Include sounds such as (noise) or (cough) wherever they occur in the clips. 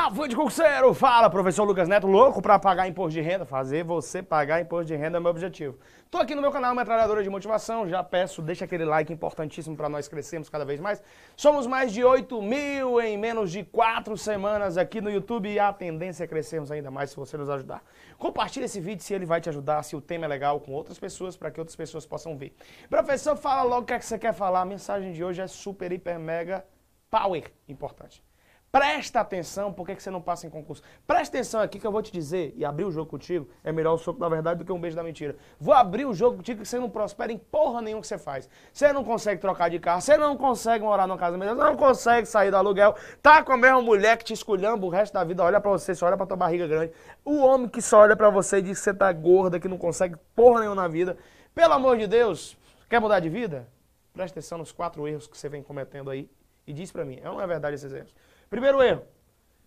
Avante concurseiro! Fala, professor Lucas Neto, louco para pagar imposto de renda? Fazer você pagar imposto de renda é meu objetivo. Tô aqui no meu canal Metralhadora de Motivação, já peço, deixa aquele like importantíssimo para nós crescermos cada vez mais. Somos mais de 8 mil em menos de 4 semanas aqui no YouTube e a tendência é crescermos ainda mais se você nos ajudar. Compartilhe esse vídeo se ele vai te ajudar, se o tema é legal com outras pessoas, para que outras pessoas possam ver. Professor, fala logo o que, é que você quer falar. A mensagem de hoje é super, hiper, mega, power importante. Presta atenção, por que você não passa em concurso? Presta atenção aqui que eu vou te dizer, e abrir o jogo contigo é melhor o soco da verdade do que um beijo da mentira. Vou abrir o jogo contigo que você não prospera em porra nenhuma que você faz. Você não consegue trocar de carro, você não consegue morar numa casa melhor, não consegue sair do aluguel, tá com a mesma mulher que te esculhamba o resto da vida, olha pra você, só olha pra tua barriga grande. O homem que só olha pra você e diz que você tá gorda, que não consegue porra nenhuma na vida. Pelo amor de Deus, quer mudar de vida? Presta atenção nos quatro erros que você vem cometendo aí e diz pra mim, é ou não é verdade esses erros? Primeiro erro.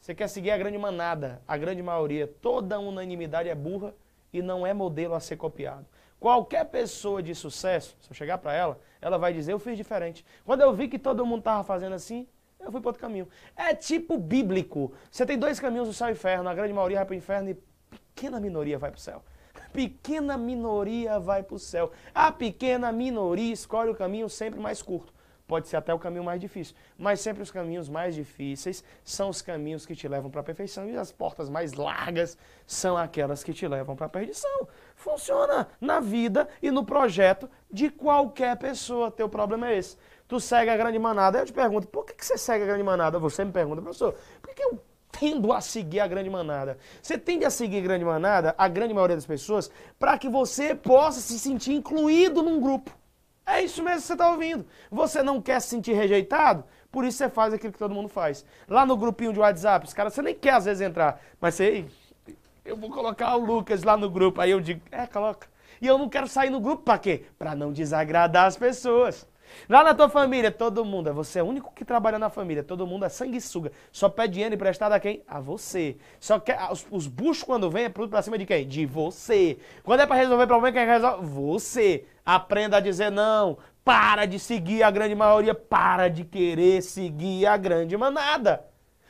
Você quer seguir a grande manada, a grande maioria. Toda unanimidade é burra e não é modelo a ser copiado. Qualquer pessoa de sucesso, se eu chegar para ela, ela vai dizer: Eu fiz diferente. Quando eu vi que todo mundo estava fazendo assim, eu fui para outro caminho. É tipo bíblico. Você tem dois caminhos do céu e inferno. A grande maioria vai para o inferno e pequena minoria vai para o céu. (laughs) Pequena minoria vai para o céu. A pequena minoria escolhe o caminho sempre mais curto pode ser até o caminho mais difícil. Mas sempre os caminhos mais difíceis são os caminhos que te levam para a perfeição e as portas mais largas são aquelas que te levam para a perdição. Funciona na vida e no projeto de qualquer pessoa. Teu problema é esse. Tu segue a grande manada. Eu te pergunto, por que, que você segue a grande manada? Você me pergunta, professor, por que eu tendo a seguir a grande manada. Você tende a seguir a grande manada, a grande maioria das pessoas, para que você possa se sentir incluído num grupo. É isso mesmo que você está ouvindo. Você não quer se sentir rejeitado? Por isso você faz aquilo que todo mundo faz. Lá no grupinho de WhatsApp, os caras, você nem quer às vezes entrar. Mas você, eu vou colocar o Lucas lá no grupo. Aí eu digo, é, coloca. E eu não quero sair no grupo para quê? Para não desagradar as pessoas. Lá na tua família, todo mundo, é você é o único que trabalha na família, todo mundo é sanguessuga. Só pede dinheiro emprestado a quem? A você. Só que os, os buchos quando vem é tudo pra cima de quem? De você. Quando é pra resolver problema, quem resolve? Você. Aprenda a dizer não. Para de seguir a grande maioria, para de querer seguir a grande manada.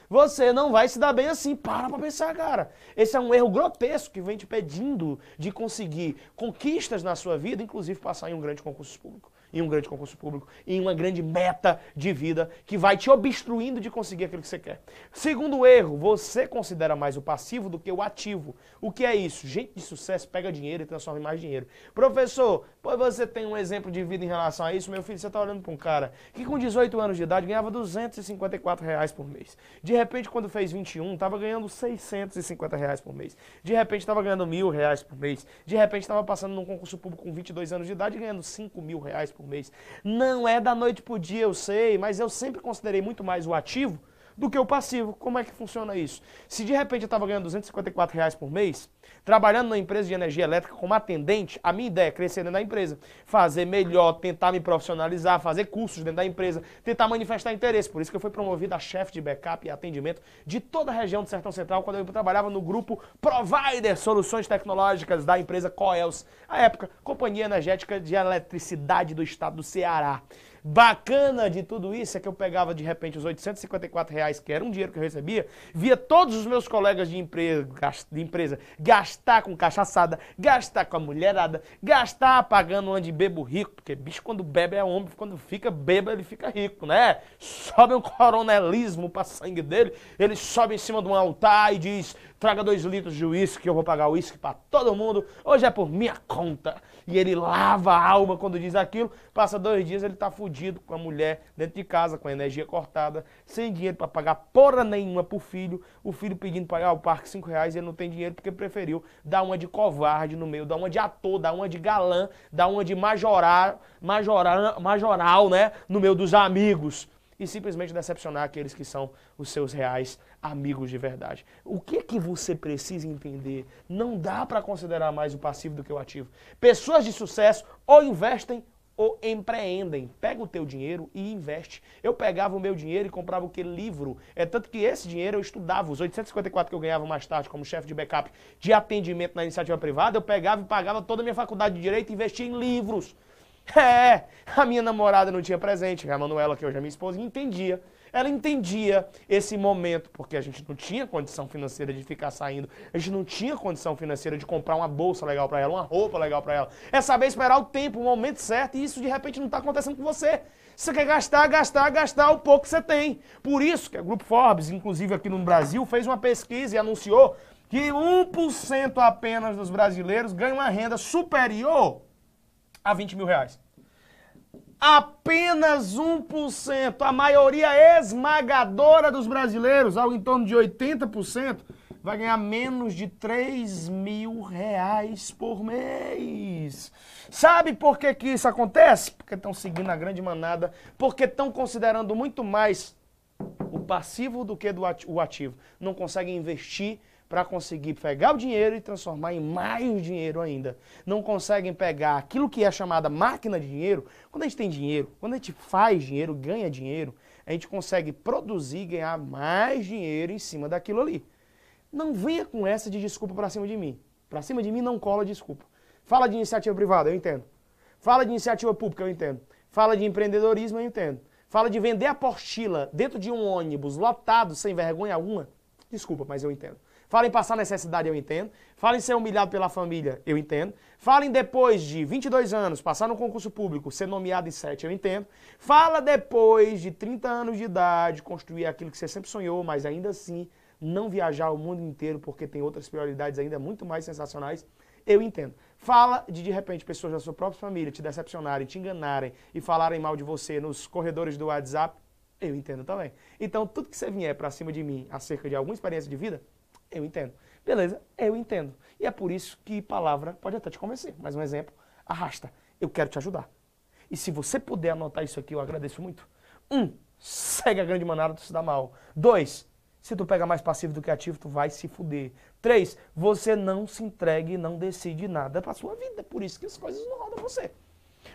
Você não vai se dar bem assim. Para pra pensar, cara. Esse é um erro grotesco que vem te pedindo de conseguir conquistas na sua vida, inclusive passar em um grande concurso público em um grande concurso público, em uma grande meta de vida que vai te obstruindo de conseguir aquilo que você quer. Segundo erro, você considera mais o passivo do que o ativo. O que é isso? Gente de sucesso pega dinheiro e transforma em mais dinheiro. Professor, pois você tem um exemplo de vida em relação a isso, meu filho, você está olhando para um cara que com 18 anos de idade ganhava 254 reais por mês. De repente, quando fez 21, estava ganhando 650 reais por mês. De repente, estava ganhando mil reais por mês. De repente, estava passando num concurso público com 22 anos de idade ganhando 5 mil reais por por mês. Não é da noite para o dia, eu sei, mas eu sempre considerei muito mais o ativo do que o passivo. Como é que funciona isso? Se de repente eu estava ganhando 254 reais por mês, trabalhando na empresa de energia elétrica como atendente, a minha ideia é crescer dentro da empresa, fazer melhor, tentar me profissionalizar, fazer cursos dentro da empresa, tentar manifestar interesse. Por isso que eu fui promovido a chefe de backup e atendimento de toda a região do Sertão Central, quando eu trabalhava no grupo Provider Soluções Tecnológicas da empresa Coels, a época, Companhia Energética de Eletricidade do Estado do Ceará. Bacana de tudo isso é que eu pegava de repente os 854 reais, que era um dinheiro que eu recebia, via todos os meus colegas de empresa, de empresa gastar com cachaçada, gastar com a mulherada, gastar pagando onde bebo rico, porque bicho quando bebe é homem, quando fica beba ele fica rico, né? Sobe um coronelismo para sangue dele, ele sobe em cima de um altar e diz: traga dois litros de uísque, eu vou pagar uísque para todo mundo, hoje é por minha conta. E ele lava a alma quando diz aquilo, passa dois dias ele tá fudido com a mulher dentro de casa, com a energia cortada, sem dinheiro para pagar porra nenhuma pro filho, o filho pedindo pagar o parque cinco reais ele não tem dinheiro porque preferiu dar uma de covarde no meio, dar uma de ator, dar uma de galã, dar uma de majorar, majorar, majoral, né, no meio dos amigos e simplesmente decepcionar aqueles que são os seus reais amigos de verdade. O que é que você precisa entender? Não dá para considerar mais o passivo do que o ativo. Pessoas de sucesso ou investem ou empreendem. Pega o teu dinheiro e investe. Eu pegava o meu dinheiro e comprava o que? Livro. É tanto que esse dinheiro eu estudava. Os 854 que eu ganhava mais tarde como chefe de backup de atendimento na iniciativa privada, eu pegava e pagava toda a minha faculdade de Direito e investia em livros. (laughs) É, a minha namorada não tinha presente, a Manuela, que hoje é minha esposa, entendia. Ela entendia esse momento, porque a gente não tinha condição financeira de ficar saindo, a gente não tinha condição financeira de comprar uma bolsa legal para ela, uma roupa legal para ela. É saber esperar o tempo, o momento certo, e isso de repente não está acontecendo com você. Você quer gastar, gastar, gastar o pouco que você tem. Por isso que o Grupo Forbes, inclusive aqui no Brasil, fez uma pesquisa e anunciou que 1% apenas dos brasileiros ganham uma renda superior a 20 mil reais. Apenas 1%, a maioria esmagadora dos brasileiros, algo em torno de 80%, vai ganhar menos de 3 mil reais por mês. Sabe por que, que isso acontece? Porque estão seguindo a grande manada, porque estão considerando muito mais o passivo do que do ativo. Não conseguem investir para conseguir pegar o dinheiro e transformar em mais dinheiro ainda. Não conseguem pegar aquilo que é chamada máquina de dinheiro. Quando a gente tem dinheiro, quando a gente faz dinheiro, ganha dinheiro, a gente consegue produzir e ganhar mais dinheiro em cima daquilo ali. Não venha com essa de desculpa para cima de mim. Para cima de mim não cola desculpa. Fala de iniciativa privada, eu entendo. Fala de iniciativa pública, eu entendo. Fala de empreendedorismo, eu entendo. Fala de vender apostila dentro de um ônibus lotado sem vergonha alguma. Desculpa, mas eu entendo. Fala em passar necessidade, eu entendo. Fala em ser humilhado pela família, eu entendo. Fala em depois de 22 anos passar no concurso público, ser nomeado em 7, eu entendo. Fala depois de 30 anos de idade construir aquilo que você sempre sonhou, mas ainda assim não viajar o mundo inteiro porque tem outras prioridades ainda muito mais sensacionais, eu entendo. Fala de de repente pessoas da sua própria família te decepcionarem, te enganarem e falarem mal de você nos corredores do WhatsApp, eu entendo também. Então, tudo que você vier para cima de mim acerca de alguma experiência de vida, eu entendo. Beleza? Eu entendo. E é por isso que palavra pode até te convencer. Mais um exemplo, arrasta. Eu quero te ajudar. E se você puder anotar isso aqui, eu agradeço muito. Um, segue a grande manada, tu se dá mal. Dois, se tu pega mais passivo do que ativo, tu vai se fuder. Três, você não se entregue e não decide nada pra sua vida. É por isso que as coisas não rodam você.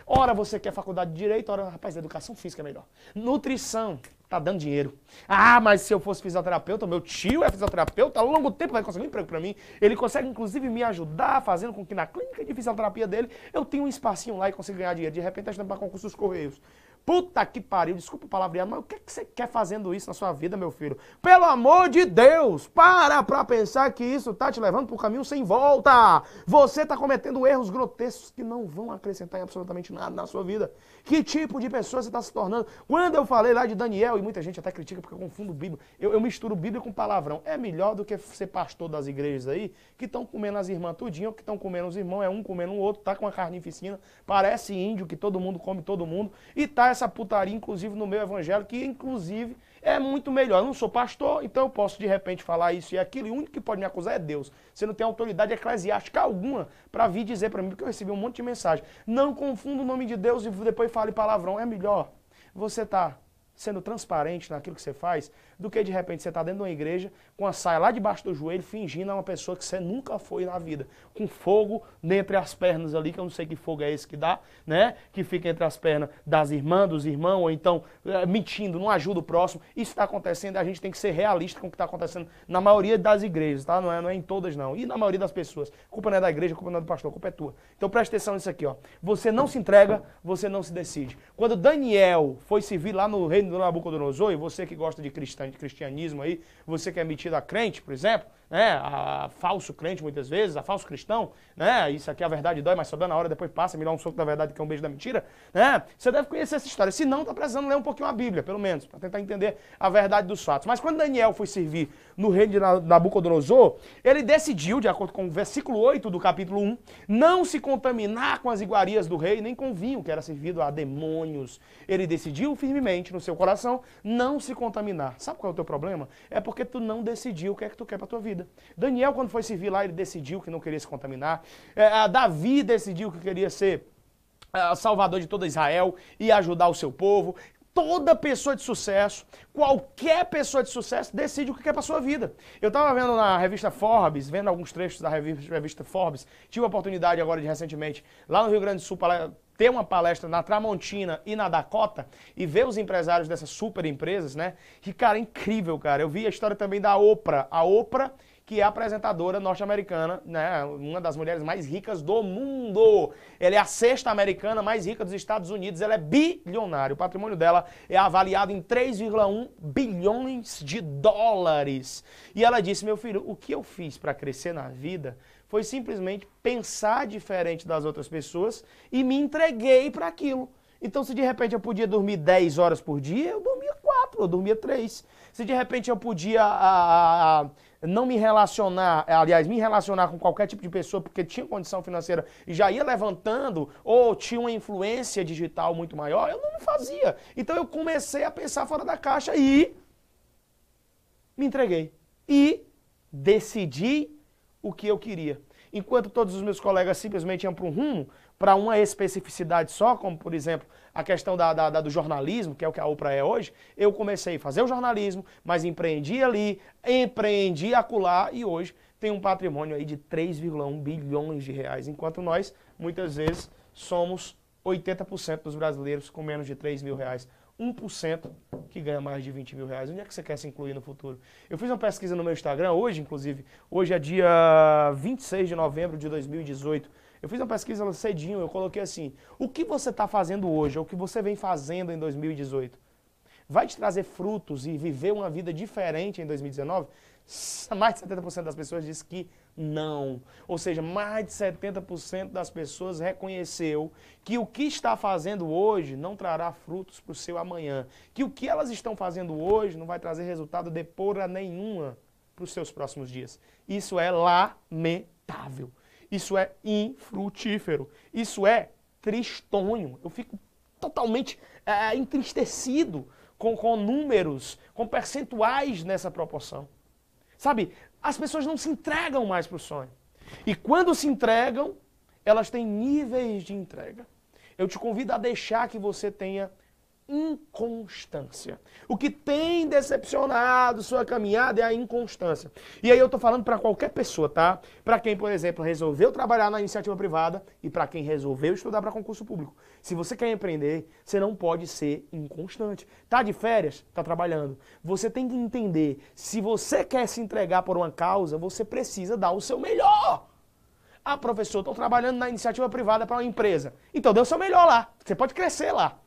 Ora você quer faculdade de direito, ora, rapaz, educação física é melhor. Nutrição, tá dando dinheiro. Ah, mas se eu fosse fisioterapeuta, meu tio é fisioterapeuta, há longo tempo vai conseguir um emprego para mim. Ele consegue, inclusive, me ajudar, fazendo com que na clínica de fisioterapia dele eu tenha um espacinho lá e consiga ganhar dinheiro. De repente, tá estudando para concursos Correios. Puta que pariu, desculpa o palavreado, mas o que, é que você quer fazendo isso na sua vida, meu filho? Pelo amor de Deus, para pra pensar que isso tá te levando pro caminho sem volta. Você tá cometendo erros grotescos que não vão acrescentar em absolutamente nada na sua vida. Que tipo de pessoa você está se tornando? Quando eu falei lá de Daniel, e muita gente até critica porque eu confundo Bíblia, eu, eu misturo Bíblia com palavrão. É melhor do que ser pastor das igrejas aí, que estão comendo as irmãs tudinho, que estão comendo os irmãos, é um comendo o outro, tá com a carnificina, parece índio, que todo mundo come todo mundo, e tá essa putaria, inclusive, no meu evangelho, que inclusive é muito melhor. Eu não sou pastor, então eu posso de repente falar isso e aquilo, e o único que pode me acusar é Deus. Você não tem autoridade eclesiástica alguma para vir dizer para mim, porque eu recebi um monte de mensagem. Não confunda o nome de Deus e depois fale palavrão. É melhor você tá sendo transparente naquilo que você faz, do que de repente você está dentro de uma igreja com a saia lá debaixo do joelho, fingindo a uma pessoa que você nunca foi na vida, com fogo entre as pernas ali, que eu não sei que fogo é esse que dá, né? Que fica entre as pernas das irmãs, dos irmãos, ou então é, mentindo, não ajuda o próximo. Isso está acontecendo, a gente tem que ser realista com o que está acontecendo na maioria das igrejas, tá? Não é, não é em todas não. E na maioria das pessoas. A culpa não é da igreja, culpa não é do pastor, culpa é tua. Então preste atenção nisso aqui, ó. Você não se entrega, você não se decide. Quando Daniel foi servir lá no reino do Nabucodonosor, e você que gosta de cristianismo aí, você que é metido a crente, por exemplo, né, a falso crente muitas vezes, a falso cristão, né, isso aqui é a verdade dói, mas só dá na hora, depois passa, me dá um soco da verdade que é um beijo da mentira, né, você deve conhecer essa história, se não, tá precisando ler um pouquinho a Bíblia, pelo menos, para tentar entender a verdade dos fatos. Mas quando Daniel foi servir no reino de Nabucodonosor, ele decidiu, de acordo com o versículo 8 do capítulo 1, não se contaminar com as iguarias do rei, nem com vinho que era servido a demônios. Ele decidiu firmemente no seu coração não se contaminar. Sabe qual é o teu problema? É porque tu não decidiu o que é que tu quer para tua vida vida. Daniel, quando foi servir lá, ele decidiu que não queria se contaminar. É, Davi decidiu que queria ser é, salvador de toda Israel e ajudar o seu povo. Toda pessoa de sucesso, qualquer pessoa de sucesso, decide o que quer para sua vida. Eu estava vendo na revista Forbes, vendo alguns trechos da revista Forbes, tive a oportunidade agora de recentemente, lá no Rio Grande do Sul, para ter uma palestra na Tramontina e na Dakota e ver os empresários dessas super empresas, né? Que, cara, incrível, cara. Eu vi a história também da Oprah. A Oprah que é apresentadora norte-americana, né, uma das mulheres mais ricas do mundo. Ela é a sexta americana mais rica dos Estados Unidos, ela é bilionária. O patrimônio dela é avaliado em 3,1 bilhões de dólares. E ela disse: "Meu filho, o que eu fiz para crescer na vida foi simplesmente pensar diferente das outras pessoas e me entreguei para aquilo. Então, se de repente eu podia dormir 10 horas por dia, eu dormia 4, eu dormia 3. Se de repente eu podia a, a, não me relacionar, aliás, me relacionar com qualquer tipo de pessoa porque tinha condição financeira e já ia levantando ou tinha uma influência digital muito maior, eu não fazia. Então eu comecei a pensar fora da caixa e me entreguei. E decidi o que eu queria. Enquanto todos os meus colegas simplesmente iam para um rumo, para uma especificidade só, como por exemplo a questão da, da, da, do jornalismo, que é o que a UPRA é hoje, eu comecei a fazer o jornalismo, mas empreendi ali, empreendi acolá e hoje tem um patrimônio aí de 3,1 bilhões de reais, enquanto nós, muitas vezes, somos 80% dos brasileiros com menos de 3 mil reais. 1% que ganha mais de 20 mil reais. Onde é que você quer se incluir no futuro? Eu fiz uma pesquisa no meu Instagram hoje, inclusive. Hoje é dia 26 de novembro de 2018. Eu fiz uma pesquisa cedinho, eu coloquei assim: o que você está fazendo hoje, ou o que você vem fazendo em 2018, vai te trazer frutos e viver uma vida diferente em 2019? Mais de 70% das pessoas diz que não. Ou seja, mais de 70% das pessoas reconheceu que o que está fazendo hoje não trará frutos para o seu amanhã. Que o que elas estão fazendo hoje não vai trazer resultado de porra nenhuma para os seus próximos dias. Isso é lamentável. Isso é infrutífero. Isso é tristonho. Eu fico totalmente é, entristecido com, com números, com percentuais nessa proporção. Sabe, as pessoas não se entregam mais para o sonho. E quando se entregam, elas têm níveis de entrega. Eu te convido a deixar que você tenha inconstância. O que tem decepcionado sua caminhada é a inconstância. E aí eu estou falando para qualquer pessoa, tá? Para quem, por exemplo, resolveu trabalhar na iniciativa privada e para quem resolveu estudar para concurso público. Se você quer empreender, você não pode ser inconstante. Tá de férias? Tá trabalhando. Você tem que entender, se você quer se entregar por uma causa, você precisa dar o seu melhor. Ah, professor, estou trabalhando na iniciativa privada para uma empresa. Então dê o seu melhor lá. Você pode crescer lá.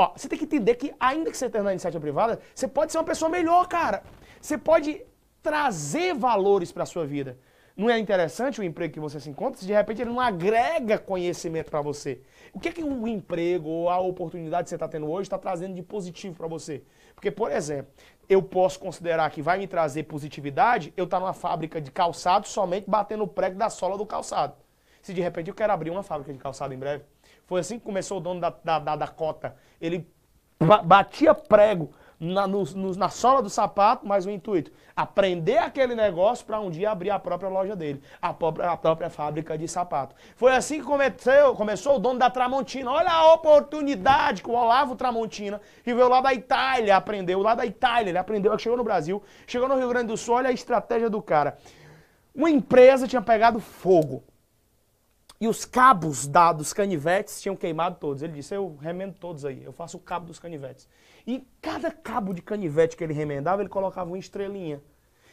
Ó, você tem que entender que, ainda que você tenha na iniciativa privada, você pode ser uma pessoa melhor, cara. Você pode trazer valores para a sua vida. Não é interessante o emprego que você se encontra se de repente ele não agrega conhecimento para você? O que é que o emprego ou a oportunidade que você está tendo hoje está trazendo de positivo para você? Porque, por exemplo, eu posso considerar que vai me trazer positividade eu estar tá numa fábrica de calçado somente batendo o prego da sola do calçado. Se de repente eu quero abrir uma fábrica de calçado em breve, foi assim que começou o dono da, da, da Dakota. Ele batia prego na, no, no, na sola do sapato, mas o intuito, aprender aquele negócio para um dia abrir a própria loja dele, a própria, a própria fábrica de sapato. Foi assim que começou, começou o dono da Tramontina. Olha a oportunidade que o Olavo Tramontina, que veio lá da Itália, aprendeu lá da Itália, ele aprendeu, chegou no Brasil, chegou no Rio Grande do Sul, olha a estratégia do cara. Uma empresa tinha pegado fogo. E os cabos da, dos canivetes tinham queimado todos. Ele disse: Eu remendo todos aí, eu faço o cabo dos canivetes. E cada cabo de canivete que ele remendava, ele colocava uma estrelinha.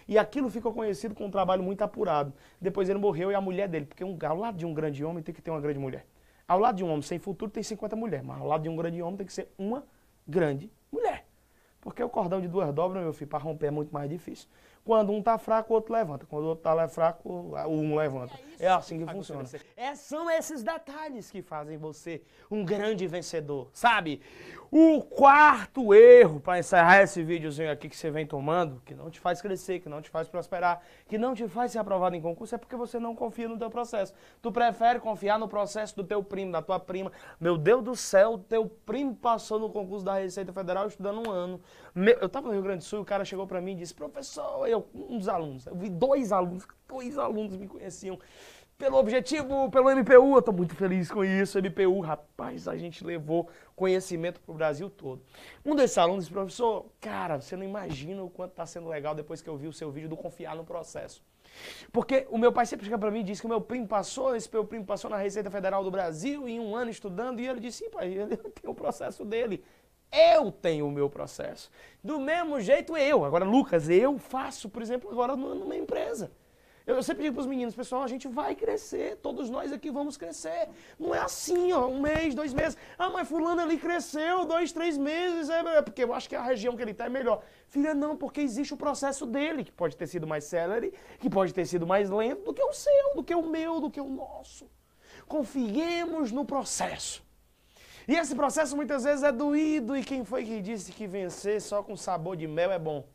E aquilo ficou conhecido com um trabalho muito apurado. Depois ele morreu e a mulher dele, porque um, ao lado de um grande homem tem que ter uma grande mulher. Ao lado de um homem sem futuro tem 50 mulheres, mas ao lado de um grande homem tem que ser uma grande mulher. Porque o cordão de duas dobras, meu filho, para romper é muito mais difícil. Quando um tá fraco, o outro levanta. Quando o outro tá fraco, um levanta. É, é assim que funciona. É, são esses detalhes que fazem você um grande vencedor, sabe? O quarto erro, para encerrar esse videozinho aqui que você vem tomando, que não te faz crescer, que não te faz prosperar, que não te faz ser aprovado em concurso, é porque você não confia no teu processo. Tu prefere confiar no processo do teu primo, da tua prima. Meu Deus do céu, teu primo passou no concurso da Receita Federal estudando um ano. Eu estava no Rio Grande do Sul e o cara chegou para mim e disse, professor, eu, um dos alunos, eu vi dois alunos, dois alunos me conheciam pelo objetivo, pelo MPU, eu estou muito feliz com isso. MPU, rapaz, a gente levou conhecimento para o Brasil todo. Um desses alunos disse, professor, cara, você não imagina o quanto está sendo legal depois que eu vi o seu vídeo do confiar no processo. Porque o meu pai sempre chega para mim e diz que o meu primo passou, esse meu primo passou na Receita Federal do Brasil em um ano estudando, e ele disse, sim, pai, (laughs) ele tem o processo dele. Eu tenho o meu processo. Do mesmo jeito eu. Agora, Lucas, eu faço, por exemplo, agora numa empresa. Eu sempre digo para os meninos, pessoal, a gente vai crescer, todos nós aqui vamos crescer. Não é assim, ó, um mês, dois meses. Ah, mas fulano ali cresceu dois, três meses, é, é porque eu acho que a região que ele está é melhor. Filha, não, porque existe o processo dele, que pode ter sido mais célere, que pode ter sido mais lento do que o seu, do que o meu, do que o nosso. Confiemos no processo. E esse processo muitas vezes é doído, e quem foi que disse que vencer só com sabor de mel é bom?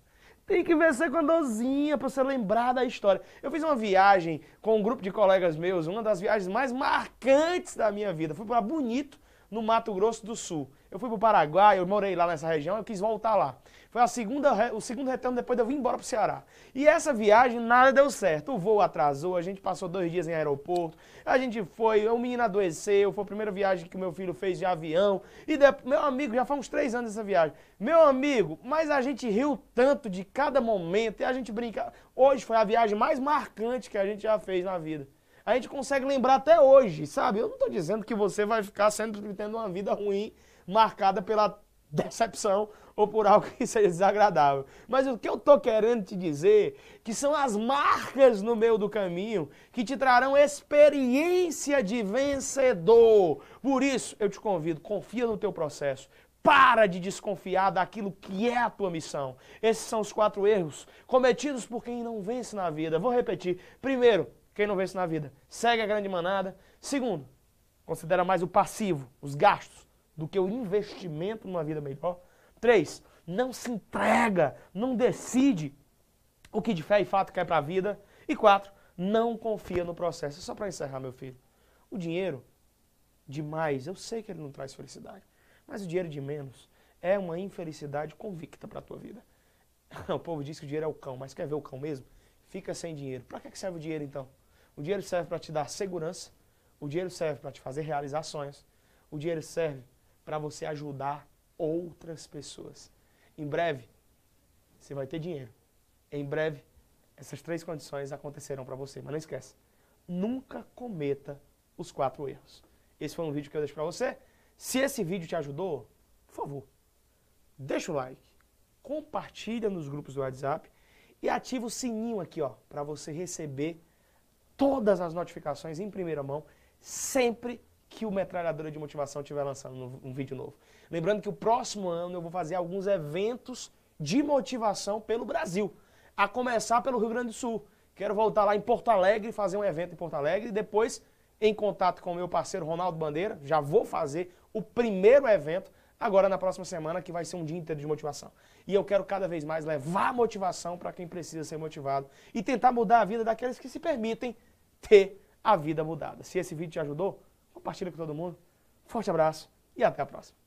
Tem que vencer com a dorzinha para você lembrar da história. Eu fiz uma viagem com um grupo de colegas meus, uma das viagens mais marcantes da minha vida. Fui para Bonito, no Mato Grosso do Sul. Eu fui para o Paraguai, eu morei lá nessa região, eu quis voltar lá. Foi a segunda, o segundo retorno depois de eu vir embora para o Ceará. E essa viagem nada deu certo. O voo atrasou, a gente passou dois dias em aeroporto, a gente foi, o menino adoeceu, foi a primeira viagem que meu filho fez de avião. E de, meu amigo, já faz uns três anos essa viagem. Meu amigo, mas a gente riu tanto de cada momento e a gente brinca. Hoje foi a viagem mais marcante que a gente já fez na vida a gente consegue lembrar até hoje, sabe? Eu não estou dizendo que você vai ficar sempre tendo uma vida ruim, marcada pela decepção ou por algo que (laughs) seja desagradável. Mas o que eu estou querendo te dizer que são as marcas no meio do caminho que te trarão experiência de vencedor. Por isso, eu te convido, confia no teu processo. Para de desconfiar daquilo que é a tua missão. Esses são os quatro erros cometidos por quem não vence na vida. Vou repetir. Primeiro, quem não vence na vida. Segue a grande manada. Segundo, considera mais o passivo, os gastos, do que o investimento numa vida melhor. Três, não se entrega, não decide o que de fé e fato quer para a vida. E quatro, não confia no processo. Só para encerrar, meu filho. O dinheiro, demais, eu sei que ele não traz felicidade. Mas o dinheiro de menos é uma infelicidade convicta para a tua vida. (laughs) O povo diz que o dinheiro é o cão, mas quer ver o cão mesmo? Fica sem dinheiro. Para que serve o dinheiro então? O dinheiro serve para te dar segurança, o dinheiro serve para te fazer realizar sonhos, o dinheiro serve para você ajudar outras pessoas. Em breve, você vai ter dinheiro. Em breve, essas três condições acontecerão para você. Mas não esquece, nunca cometa os quatro erros. Esse foi um vídeo que eu deixo para você. Se esse vídeo te ajudou, por favor, deixa o like, compartilha nos grupos do WhatsApp e ativa o sininho aqui, ó, para você receber todas as notificações em primeira mão, sempre que o Metralhadora de Motivação estiver lançando um vídeo novo. Lembrando que o próximo ano eu vou fazer alguns eventos de motivação pelo Brasil, a começar pelo Rio Grande do Sul. Quero voltar lá em Porto Alegre fazer um evento em Porto Alegre e depois, em contato com o meu parceiro Ronaldo Bandeira, já vou fazer o primeiro evento agora na próxima semana, que vai ser um dia inteiro de motivação. E eu quero cada vez mais levar motivação para quem precisa ser motivado e tentar mudar a vida daqueles que se permitem ter a vida mudada. Se esse vídeo te ajudou, compartilha com todo mundo. Forte abraço e até a próxima.